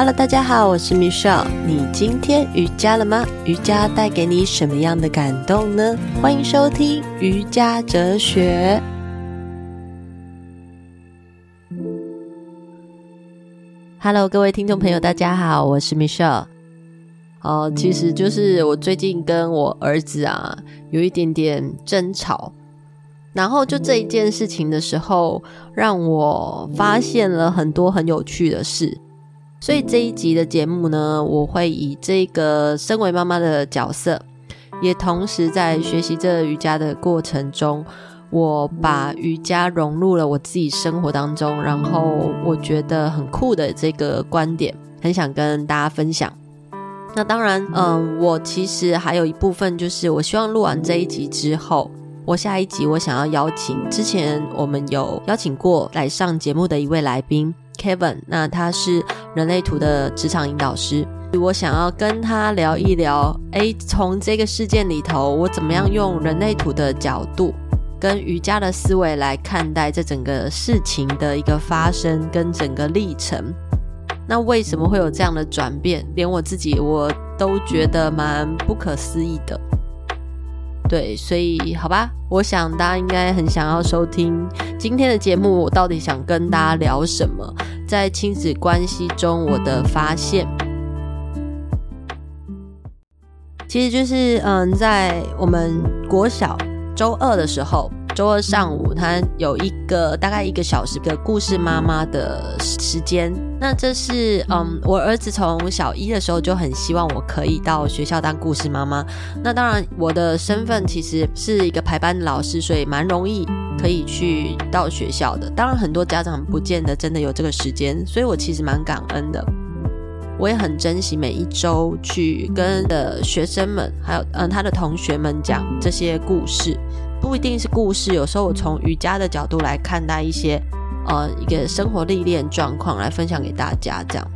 Hello，大家好，我是 Michelle。你今天瑜伽了吗？瑜伽带给你什么样的感动呢？欢迎收听瑜伽哲学。Hello，各位听众朋友，大家好，我是 Michelle。哦，其实就是我最近跟我儿子啊有一点点争吵，然后就这一件事情的时候，让我发现了很多很有趣的事。所以这一集的节目呢，我会以这个身为妈妈的角色，也同时在学习这瑜伽的过程中，我把瑜伽融入了我自己生活当中，然后我觉得很酷的这个观点，很想跟大家分享。那当然，嗯，我其实还有一部分就是，我希望录完这一集之后，我下一集我想要邀请之前我们有邀请过来上节目的一位来宾。Kevin，那他是人类图的职场引导师，我想要跟他聊一聊，诶，从这个事件里头，我怎么样用人类图的角度跟瑜伽的思维来看待这整个事情的一个发生跟整个历程？那为什么会有这样的转变？连我自己我都觉得蛮不可思议的。对，所以好吧，我想大家应该很想要收听今天的节目。我到底想跟大家聊什么？在亲子关系中，我的发现，其实就是嗯，在我们国小周二的时候。周二上午，他有一个大概一个小时的故事妈妈的时间。那这是嗯，我儿子从小一的时候就很希望我可以到学校当故事妈妈。那当然，我的身份其实是一个排班的老师，所以蛮容易可以去到学校的。当然，很多家长不见得真的有这个时间，所以我其实蛮感恩的。我也很珍惜每一周去跟的学生们，还有嗯他的同学们讲这些故事。不一定是故事，有时候我从瑜伽的角度来看待一些，呃，一个生活历练状况来分享给大家。这样，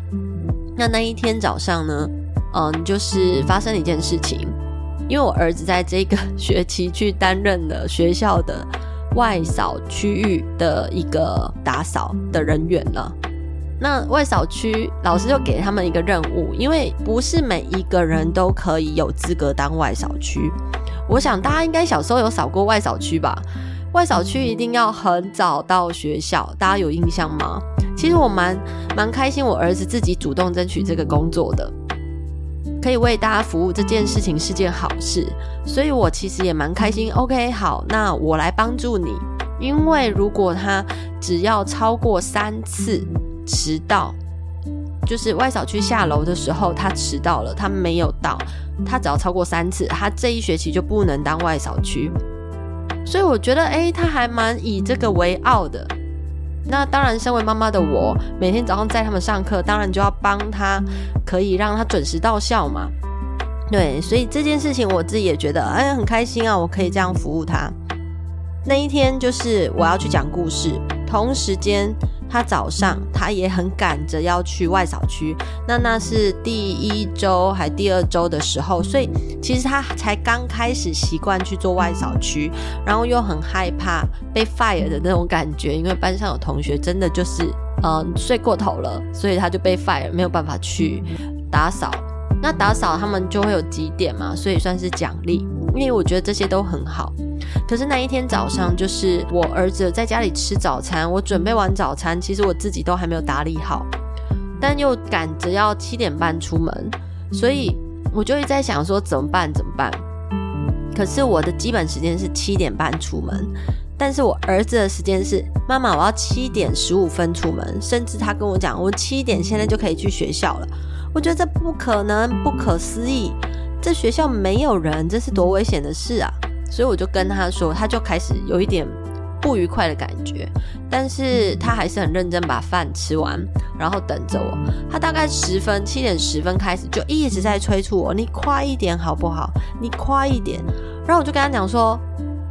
那那一天早上呢，嗯，就是发生了一件事情，因为我儿子在这个学期去担任了学校的外扫区域的一个打扫的人员了。那外扫区老师就给他们一个任务，因为不是每一个人都可以有资格当外扫区。我想大家应该小时候有扫过外扫区吧？外扫区一定要很早到学校，大家有印象吗？其实我蛮蛮开心，我儿子自己主动争取这个工作的，可以为大家服务这件事情是件好事，所以我其实也蛮开心。OK，好，那我来帮助你，因为如果他只要超过三次迟到。就是外扫区下楼的时候，他迟到了，他没有到，他只要超过三次，他这一学期就不能当外扫区。所以我觉得，诶，他还蛮以这个为傲的。那当然，身为妈妈的我，每天早上载他们上课，当然就要帮他，可以让他准时到校嘛。对，所以这件事情我自己也觉得，哎，很开心啊，我可以这样服务他。那一天就是我要去讲故事，同时间。他早上他也很赶着要去外扫区，那那是第一周还第二周的时候，所以其实他才刚开始习惯去做外扫区，然后又很害怕被 fire 的那种感觉，因为班上有同学真的就是嗯睡过头了，所以他就被 fire，没有办法去打扫。那打扫他们就会有几点嘛，所以算是奖励，因为我觉得这些都很好。可是那一天早上，就是我儿子在家里吃早餐，我准备完早餐，其实我自己都还没有打理好，但又赶着要七点半出门，所以我就一直在想说怎么办？怎么办？可是我的基本时间是七点半出门，但是我儿子的时间是妈妈，我要七点十五分出门，甚至他跟我讲，我七点现在就可以去学校了。我觉得这不可能，不可思议，这学校没有人，这是多危险的事啊！所以我就跟他说，他就开始有一点不愉快的感觉，但是他还是很认真把饭吃完，然后等着我。他大概十分，七点十分开始就一直在催促我，你快一点好不好？你快一点。然后我就跟他讲说，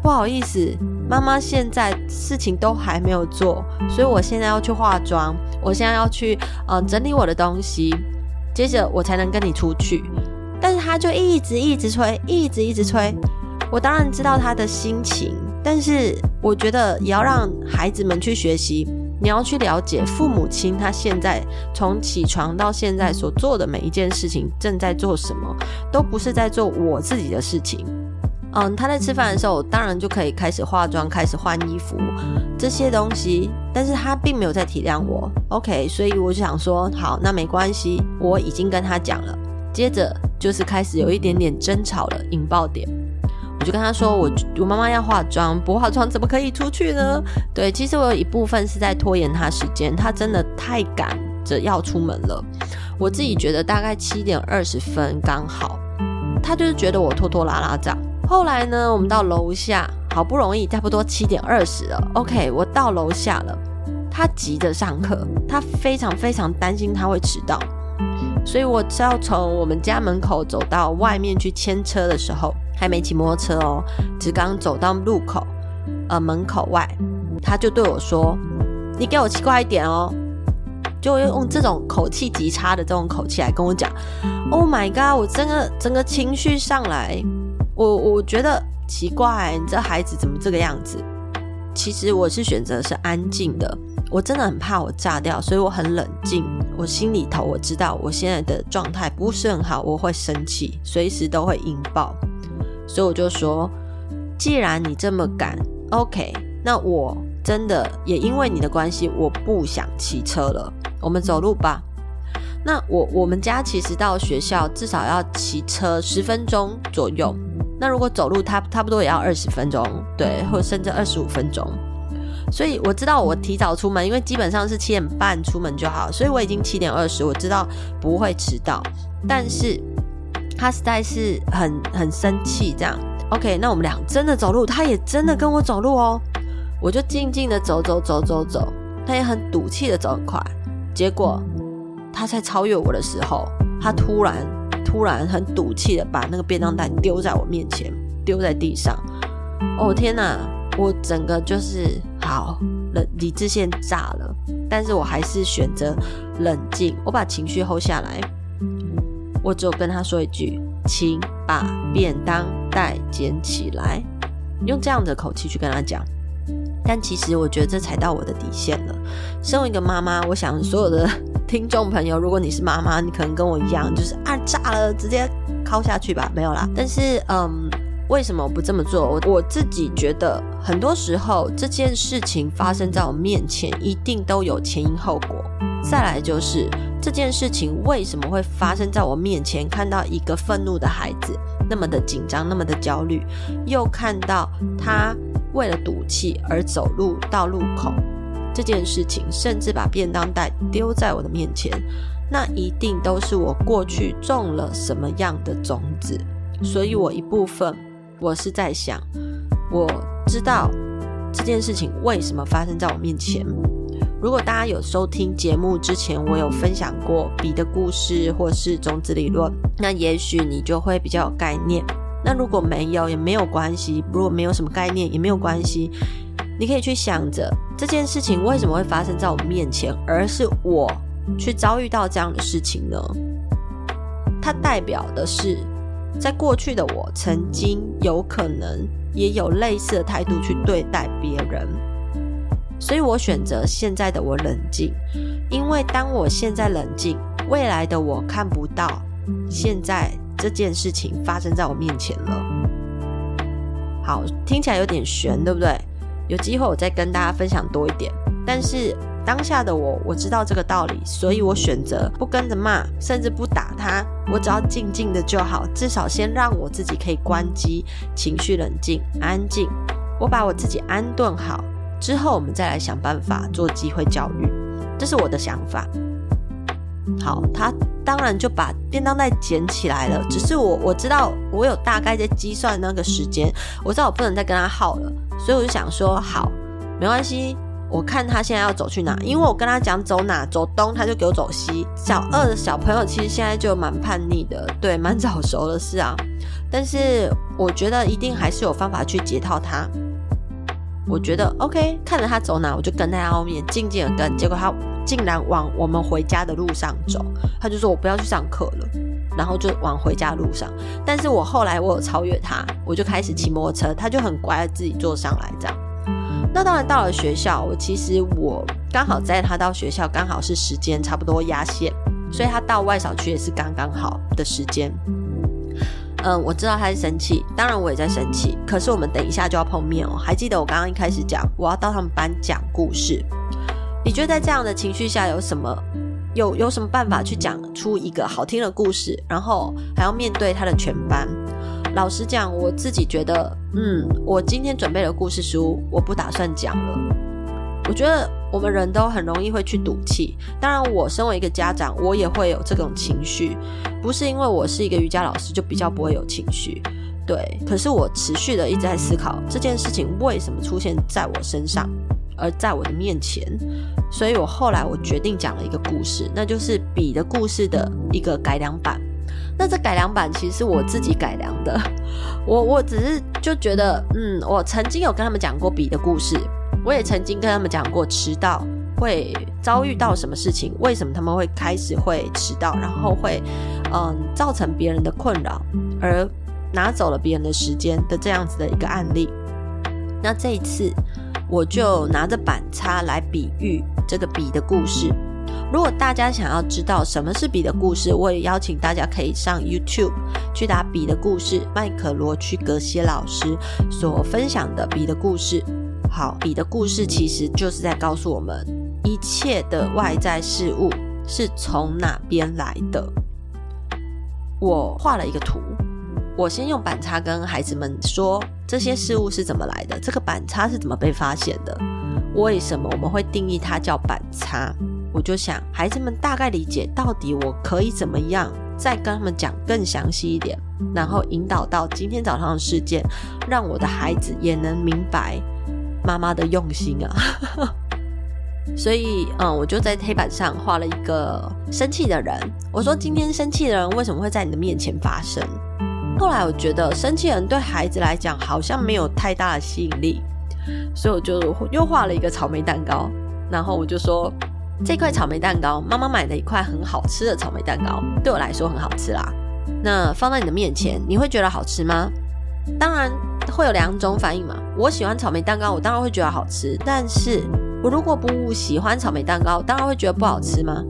不好意思，妈妈现在事情都还没有做，所以我现在要去化妆，我现在要去嗯、呃、整理我的东西，接着我才能跟你出去。但是他就一直一直催，一直一直催。我当然知道他的心情，但是我觉得也要让孩子们去学习，你要去了解父母亲他现在从起床到现在所做的每一件事情，正在做什么，都不是在做我自己的事情。嗯，他在吃饭的时候，当然就可以开始化妆，开始换衣服这些东西，但是他并没有在体谅我。OK，所以我就想说，好，那没关系，我已经跟他讲了。接着就是开始有一点点争吵了，引爆点。我就跟他说，我我妈妈要化妆，不化妆怎么可以出去呢？对，其实我有一部分是在拖延他时间，他真的太赶着要出门了。我自己觉得大概七点二十分刚好，他就是觉得我拖拖拉拉这样。后来呢，我们到楼下，好不容易差不多七点二十了。OK，我到楼下了。他急着上课，他非常非常担心他会迟到，所以我只要从我们家门口走到外面去牵车的时候，还没骑摩托车哦，只刚走到路口，呃，门口外，他就对我说：“你给我骑快一点哦。”就用这种口气极差的这种口气来跟我讲：“Oh my god！” 我整个整个情绪上来。我我觉得奇怪，你这孩子怎么这个样子？其实我是选择是安静的，我真的很怕我炸掉，所以我很冷静。我心里头我知道我现在的状态不是很好，我会生气，随时都会引爆。所以我就说，既然你这么赶，OK，那我真的也因为你的关系，我不想骑车了，我们走路吧。那我我们家其实到学校至少要骑车十分钟左右。那如果走路，他差不多也要二十分钟，对，或甚至二十五分钟。所以我知道我提早出门，因为基本上是七点半出门就好，所以我已经七点二十，我知道不会迟到。但是他实在是很很生气，这样。OK，那我们俩真的走路，他也真的跟我走路哦。我就静静的走走走走走，他也很赌气的走很快。结果他在超越我的时候，他突然。突然很赌气的把那个便当袋丢在我面前，丢在地上。哦天哪！我整个就是好冷，理智线炸了。但是我还是选择冷静，我把情绪 hold 下来。我只有跟他说一句：“请把便当袋捡起来。”用这样的口气去跟他讲。但其实我觉得这才到我的底线了。身为一个妈妈，我想所有的。听众朋友，如果你是妈妈，你可能跟我一样，就是啊炸了，直接敲下去吧，没有啦。但是，嗯，为什么不这么做？我我自己觉得，很多时候这件事情发生在我面前，一定都有前因后果。再来就是这件事情为什么会发生在我面前？看到一个愤怒的孩子，那么的紧张，那么的焦虑，又看到他为了赌气而走路到路口。这件事情，甚至把便当袋丢在我的面前，那一定都是我过去种了什么样的种子。所以，我一部分我是在想，我知道这件事情为什么发生在我面前。如果大家有收听节目之前，我有分享过笔的故事或是种子理论，那也许你就会比较有概念。那如果没有也没有关系，如果没有什么概念也没有关系。你可以去想着这件事情为什么会发生在我面前，而是我去遭遇到这样的事情呢？它代表的是，在过去的我曾经有可能也有类似的态度去对待别人，所以我选择现在的我冷静，因为当我现在冷静，未来的我看不到现在这件事情发生在我面前了。好，听起来有点悬，对不对？有机会我再跟大家分享多一点，但是当下的我，我知道这个道理，所以我选择不跟着骂，甚至不打他，我只要静静的就好，至少先让我自己可以关机，情绪冷静，安静。我把我自己安顿好之后，我们再来想办法做机会教育，这是我的想法。好，他当然就把便当袋捡起来了，只是我我知道我有大概在计算那个时间，我知道我不能再跟他耗了。所以我就想说，好，没关系，我看他现在要走去哪，因为我跟他讲走哪，走东，他就给我走西。小二的小朋友其实现在就蛮叛逆的，对，蛮早熟的是啊。但是我觉得一定还是有方法去解套他。我觉得 OK，看着他走哪，我就跟在他后面，静静的跟。结果他竟然往我们回家的路上走，他就说我不要去上课了。然后就往回家路上，但是我后来我有超越他，我就开始骑摩托车，他就很乖自己坐上来这样。那当然到了学校，我其实我刚好载他到学校，刚好是时间差不多压线，所以他到外小区也是刚刚好的时间。嗯，我知道他在生气，当然我也在生气。可是我们等一下就要碰面哦。还记得我刚刚一开始讲，我要到他们班讲故事。你觉得在这样的情绪下有什么有有什么办法去讲出一个好听的故事，然后还要面对他的全班？老实讲，我自己觉得，嗯，我今天准备的故事书，我不打算讲了。我觉得我们人都很容易会去赌气，当然，我身为一个家长，我也会有这种情绪。不是因为我是一个瑜伽老师就比较不会有情绪，对。可是我持续的一直在思考这件事情为什么出现在我身上，而在我的面前。所以我后来我决定讲了一个故事，那就是笔的故事的一个改良版。那这改良版其实是我自己改良的，我我只是就觉得，嗯，我曾经有跟他们讲过笔的故事。我也曾经跟他们讲过迟到会遭遇到什么事情，为什么他们会开始会迟到，然后会嗯造成别人的困扰，而拿走了别人的时间的这样子的一个案例。那这一次我就拿着板擦来比喻这个笔的故事。如果大家想要知道什么是笔的故事，我也邀请大家可以上 YouTube 去打笔的故事，麦可罗区格西老师所分享的笔的故事。好，笔的故事其实就是在告诉我们，一切的外在事物是从哪边来的。我画了一个图，我先用板擦跟孩子们说这些事物是怎么来的，这个板擦是怎么被发现的，为什么我们会定义它叫板擦？我就想孩子们大概理解到底我可以怎么样，再跟他们讲更详细一点，然后引导到今天早上的事件，让我的孩子也能明白。妈妈的用心啊，所以嗯，我就在黑板上画了一个生气的人。我说：“今天生气的人为什么会在你的面前发生？”后来我觉得生气人对孩子来讲好像没有太大的吸引力，所以我就又画了一个草莓蛋糕。然后我就说：“这块草莓蛋糕，妈妈买了一块很好吃的草莓蛋糕，对我来说很好吃啦。那放在你的面前，你会觉得好吃吗？”当然。会有两种反应嘛？我喜欢草莓蛋糕，我当然会觉得好吃。但是我如果不喜欢草莓蛋糕，当然会觉得不好吃吗？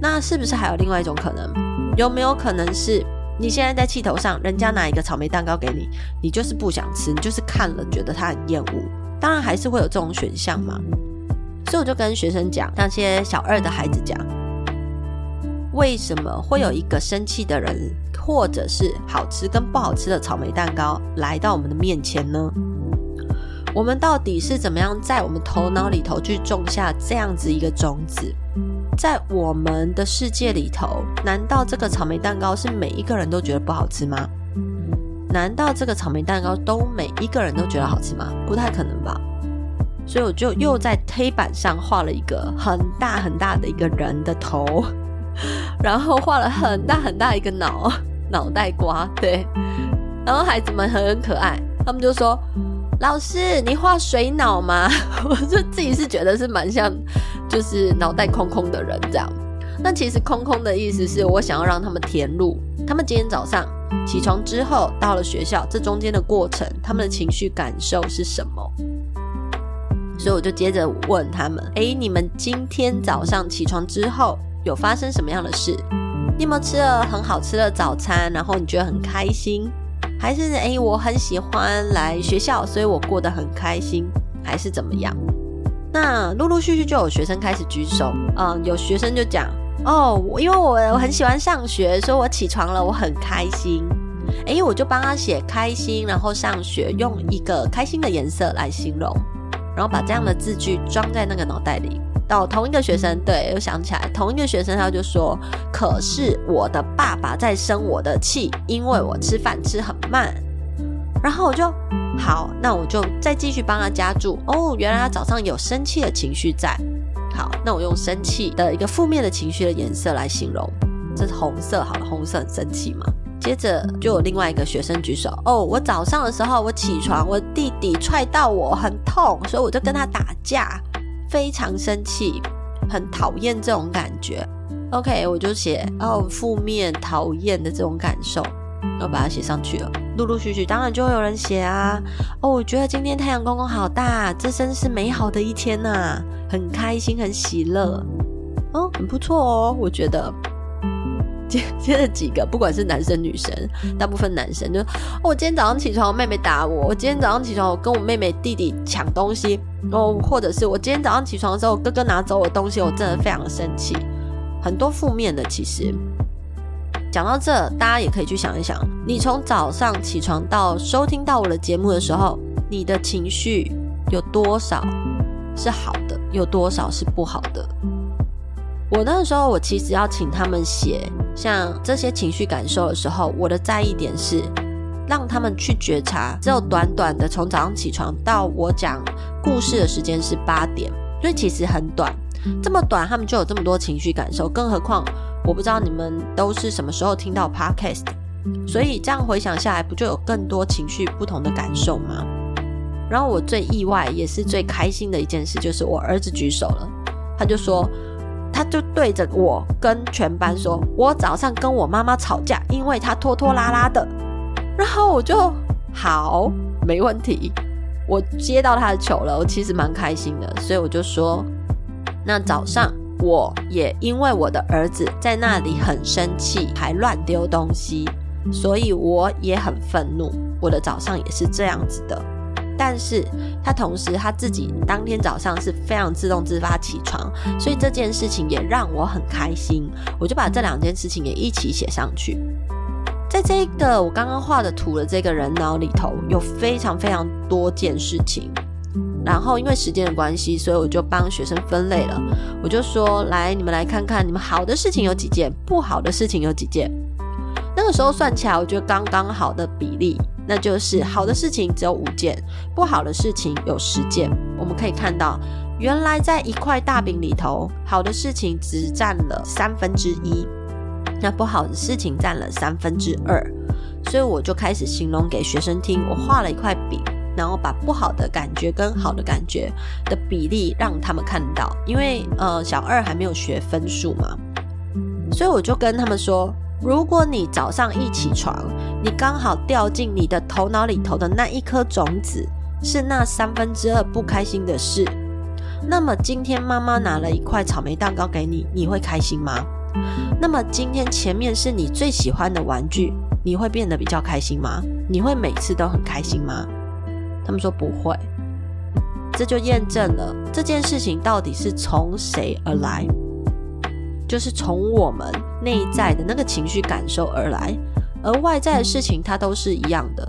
那是不是还有另外一种可能？有没有可能是你现在在气头上，人家拿一个草莓蛋糕给你，你就是不想吃，你就是看了觉得它很厌恶？当然还是会有这种选项嘛。所以我就跟学生讲，那些小二的孩子讲，为什么会有一个生气的人？或者是好吃跟不好吃的草莓蛋糕来到我们的面前呢？我们到底是怎么样在我们头脑里头去种下这样子一个种子？在我们的世界里头，难道这个草莓蛋糕是每一个人都觉得不好吃吗？难道这个草莓蛋糕都每一个人都觉得好吃吗？不太可能吧。所以我就又在黑板上画了一个很大很大的一个人的头，然后画了很大很大一个脑。脑袋瓜对，然后孩子们很可爱，他们就说：“老师，你画水脑吗？” 我就自己是觉得是蛮像，就是脑袋空空的人这样。那其实空空的意思是我想要让他们填入，他们今天早上起床之后到了学校，这中间的过程，他们的情绪感受是什么？所以我就接着问他们：“诶，你们今天早上起床之后有发生什么样的事？”你有没有吃了很好吃的早餐，然后你觉得很开心？还是诶，我很喜欢来学校，所以我过得很开心，还是怎么样？那陆陆续续就有学生开始举手，嗯，有学生就讲哦，因为我我很喜欢上学，所以我起床了，我很开心。诶，我就帮他写开心，然后上学，用一个开心的颜色来形容，然后把这样的字句装在那个脑袋里。到同一个学生，对，又想起来，同一个学生他就说：“可是我的爸爸在生我的气，因为我吃饭吃很慢。”然后我就好，那我就再继续帮他加注。哦，原来他早上有生气的情绪在。好，那我用生气的一个负面的情绪的颜色来形容，这是红色。好了，红色很生气嘛。接着就有另外一个学生举手。哦，我早上的时候我起床，我弟弟踹到我，很痛，所以我就跟他打架。非常生气，很讨厌这种感觉。OK，我就写哦，负面、讨厌的这种感受，我把它写上去了。陆陆续续，当然就会有人写啊。哦，我觉得今天太阳公公好大，这真是美好的一天呐、啊，很开心，很喜乐。哦，很不错哦，我觉得。接 接着几个，不管是男生女生，大部分男生就，哦，我今天早上起床，我妹妹打我；我今天早上起床，我跟我妹妹弟弟抢东西。哦，或者是我今天早上起床的时候，哥哥拿走我东西，我真的非常生气。很多负面的，其实。讲到这，大家也可以去想一想，你从早上起床到收听到我的节目的时候，你的情绪有多少是好的，有多少是不好的？我那时候，我其实要请他们写像这些情绪感受的时候，我的在意点是让他们去觉察，只有短短的从早上起床到我讲故事的时间是八点，所以其实很短，这么短，他们就有这么多情绪感受，更何况。我不知道你们都是什么时候听到 podcast，所以这样回想下来，不就有更多情绪不同的感受吗？然后我最意外也是最开心的一件事，就是我儿子举手了，他就说，他就对着我跟全班说，我早上跟我妈妈吵架，因为她拖拖拉拉的。然后我就好，没问题，我接到他的球了，我其实蛮开心的，所以我就说，那早上。我也因为我的儿子在那里很生气，还乱丢东西，所以我也很愤怒。我的早上也是这样子的，但是他同时他自己当天早上是非常自动自发起床，所以这件事情也让我很开心。我就把这两件事情也一起写上去。在这个我刚刚画的图的这个人脑里头，有非常非常多件事情。然后因为时间的关系，所以我就帮学生分类了。我就说：“来，你们来看看，你们好的事情有几件，不好的事情有几件。”那个时候算起来，我觉得刚刚好的比例，那就是好的事情只有五件，不好的事情有十件。我们可以看到，原来在一块大饼里头，好的事情只占了三分之一，那不好的事情占了三分之二。所以我就开始形容给学生听，我画了一块饼。然后把不好的感觉跟好的感觉的比例让他们看到，因为呃小二还没有学分数嘛，所以我就跟他们说，如果你早上一起床，你刚好掉进你的头脑里头的那一颗种子是那三分之二不开心的事，那么今天妈妈拿了一块草莓蛋糕给你，你会开心吗？那么今天前面是你最喜欢的玩具，你会变得比较开心吗？你会每次都很开心吗？他们说不会，这就验证了这件事情到底是从谁而来，就是从我们内在的那个情绪感受而来，而外在的事情它都是一样的。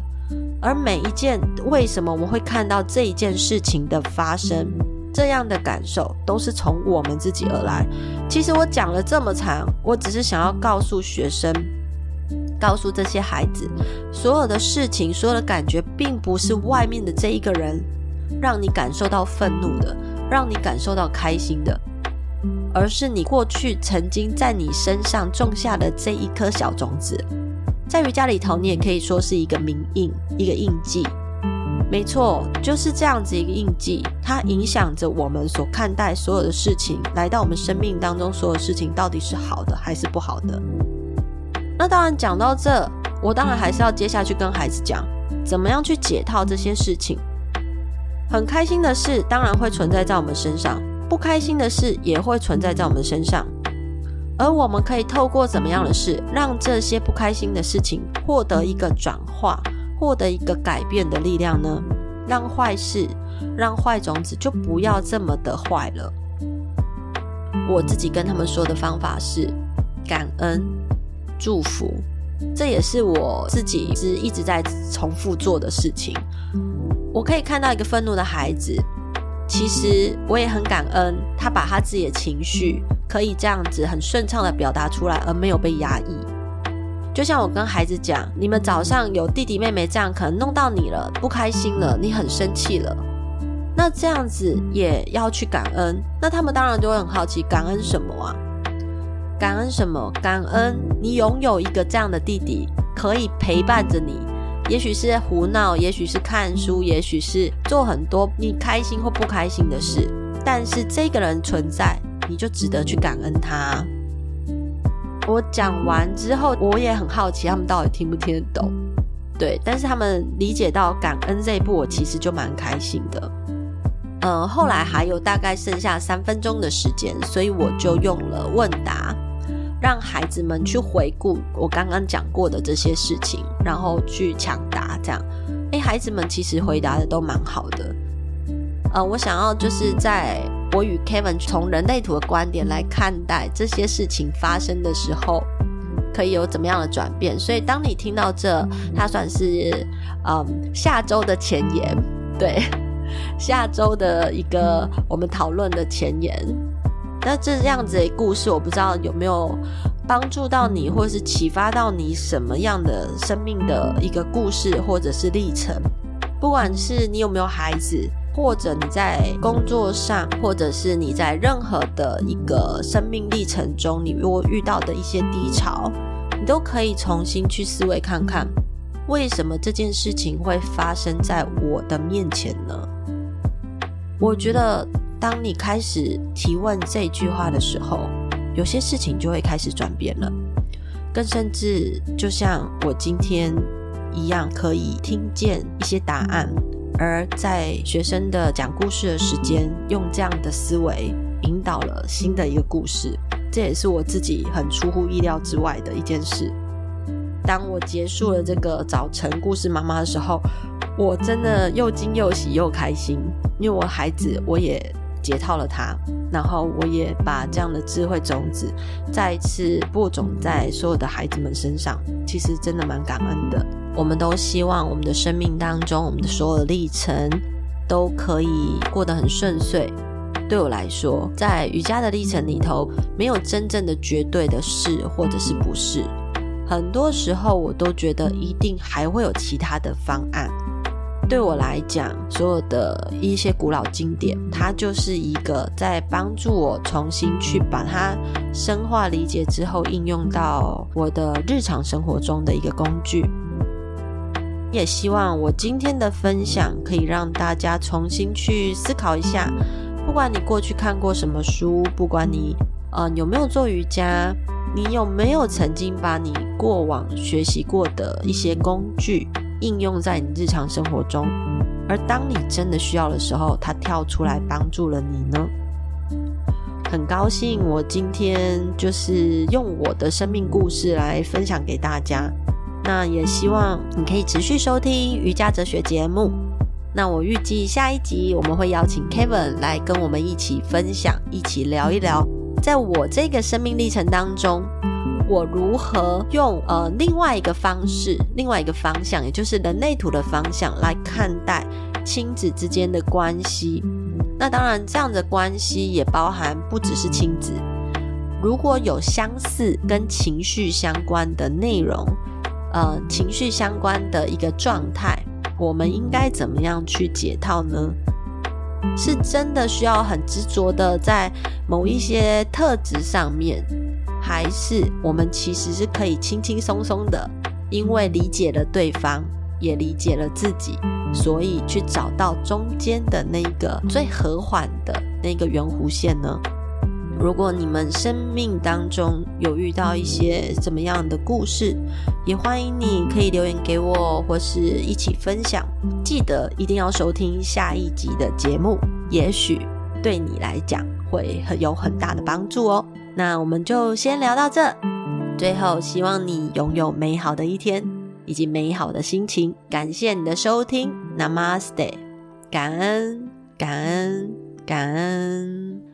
而每一件为什么我们会看到这一件事情的发生，这样的感受都是从我们自己而来。其实我讲了这么长，我只是想要告诉学生。告诉这些孩子，所有的事情，所有的感觉，并不是外面的这一个人让你感受到愤怒的，让你感受到开心的，而是你过去曾经在你身上种下的这一颗小种子。在瑜伽里头，你也可以说是一个铭印，一个印记。没错，就是这样子一个印记，它影响着我们所看待所有的事情，来到我们生命当中，所有事情到底是好的还是不好的。那当然，讲到这，我当然还是要接下去跟孩子讲，怎么样去解套这些事情。很开心的事，当然会存在在我们身上；不开心的事，也会存在在我们身上。而我们可以透过怎么样的事，让这些不开心的事情获得一个转化，获得一个改变的力量呢？让坏事，让坏种子就不要这么的坏了。我自己跟他们说的方法是感恩。祝福，这也是我自己是一直在重复做的事情。我可以看到一个愤怒的孩子，其实我也很感恩，他把他自己的情绪可以这样子很顺畅的表达出来，而没有被压抑。就像我跟孩子讲，你们早上有弟弟妹妹这样可能弄到你了，不开心了，你很生气了，那这样子也要去感恩。那他们当然就会很好奇，感恩什么啊？感恩什么？感恩你拥有一个这样的弟弟，可以陪伴着你。也许是胡闹，也许是看书，也许是做很多你开心或不开心的事。但是这个人存在，你就值得去感恩他。我讲完之后，我也很好奇他们到底听不听得懂。对，但是他们理解到感恩这一步，我其实就蛮开心的。嗯，后来还有大概剩下三分钟的时间，所以我就用了问答，让孩子们去回顾我刚刚讲过的这些事情，然后去抢答。这样，诶，孩子们其实回答的都蛮好的。呃，我想要就是在我与 Kevin 从人类图的观点来看待这些事情发生的时候。可以有怎么样的转变？所以当你听到这，它算是嗯下周的前言，对，下周的一个我们讨论的前言。那这样子的故事，我不知道有没有帮助到你，或是启发到你什么样的生命的一个故事，或者是历程。不管是你有没有孩子，或者你在工作上，或者是你在任何的一个生命历程中，你如果遇到的一些低潮，你都可以重新去思维看看，为什么这件事情会发生在我的面前呢？我觉得，当你开始提问这句话的时候，有些事情就会开始转变了，更甚至就像我今天。一样可以听见一些答案，而在学生的讲故事的时间，用这样的思维引导了新的一个故事，这也是我自己很出乎意料之外的一件事。当我结束了这个早晨故事妈妈的时候，我真的又惊又喜又开心，因为我孩子我也解套了他，然后我也把这样的智慧种子再一次播种在所有的孩子们身上，其实真的蛮感恩的。我们都希望我们的生命当中，我们的所有的历程都可以过得很顺遂。对我来说，在瑜伽的历程里头，没有真正的绝对的是或者是不是。很多时候，我都觉得一定还会有其他的方案。对我来讲，所有的一些古老经典，它就是一个在帮助我重新去把它深化理解之后，应用到我的日常生活中的一个工具。也希望我今天的分享可以让大家重新去思考一下，不管你过去看过什么书，不管你呃有没有做瑜伽，你有没有曾经把你过往学习过的一些工具应用在你日常生活中，而当你真的需要的时候，它跳出来帮助了你呢？很高兴我今天就是用我的生命故事来分享给大家。那也希望你可以持续收听瑜伽哲学节目。那我预计下一集我们会邀请 Kevin 来跟我们一起分享，一起聊一聊，在我这个生命历程当中，我如何用呃另外一个方式、另外一个方向，也就是人类图的方向来看待亲子之间的关系。那当然，这样的关系也包含不只是亲子，如果有相似跟情绪相关的内容。呃，情绪相关的一个状态，我们应该怎么样去解套呢？是真的需要很执着的在某一些特质上面，还是我们其实是可以轻轻松松的，因为理解了对方，也理解了自己，所以去找到中间的那个最和缓的那个圆弧线呢？如果你们生命当中有遇到一些怎么样的故事，也欢迎你可以留言给我，或是一起分享。记得一定要收听下一集的节目，也许对你来讲会很有很大的帮助哦。那我们就先聊到这。最后，希望你拥有美好的一天以及美好的心情。感谢你的收听，Namaste，感恩，感恩，感恩。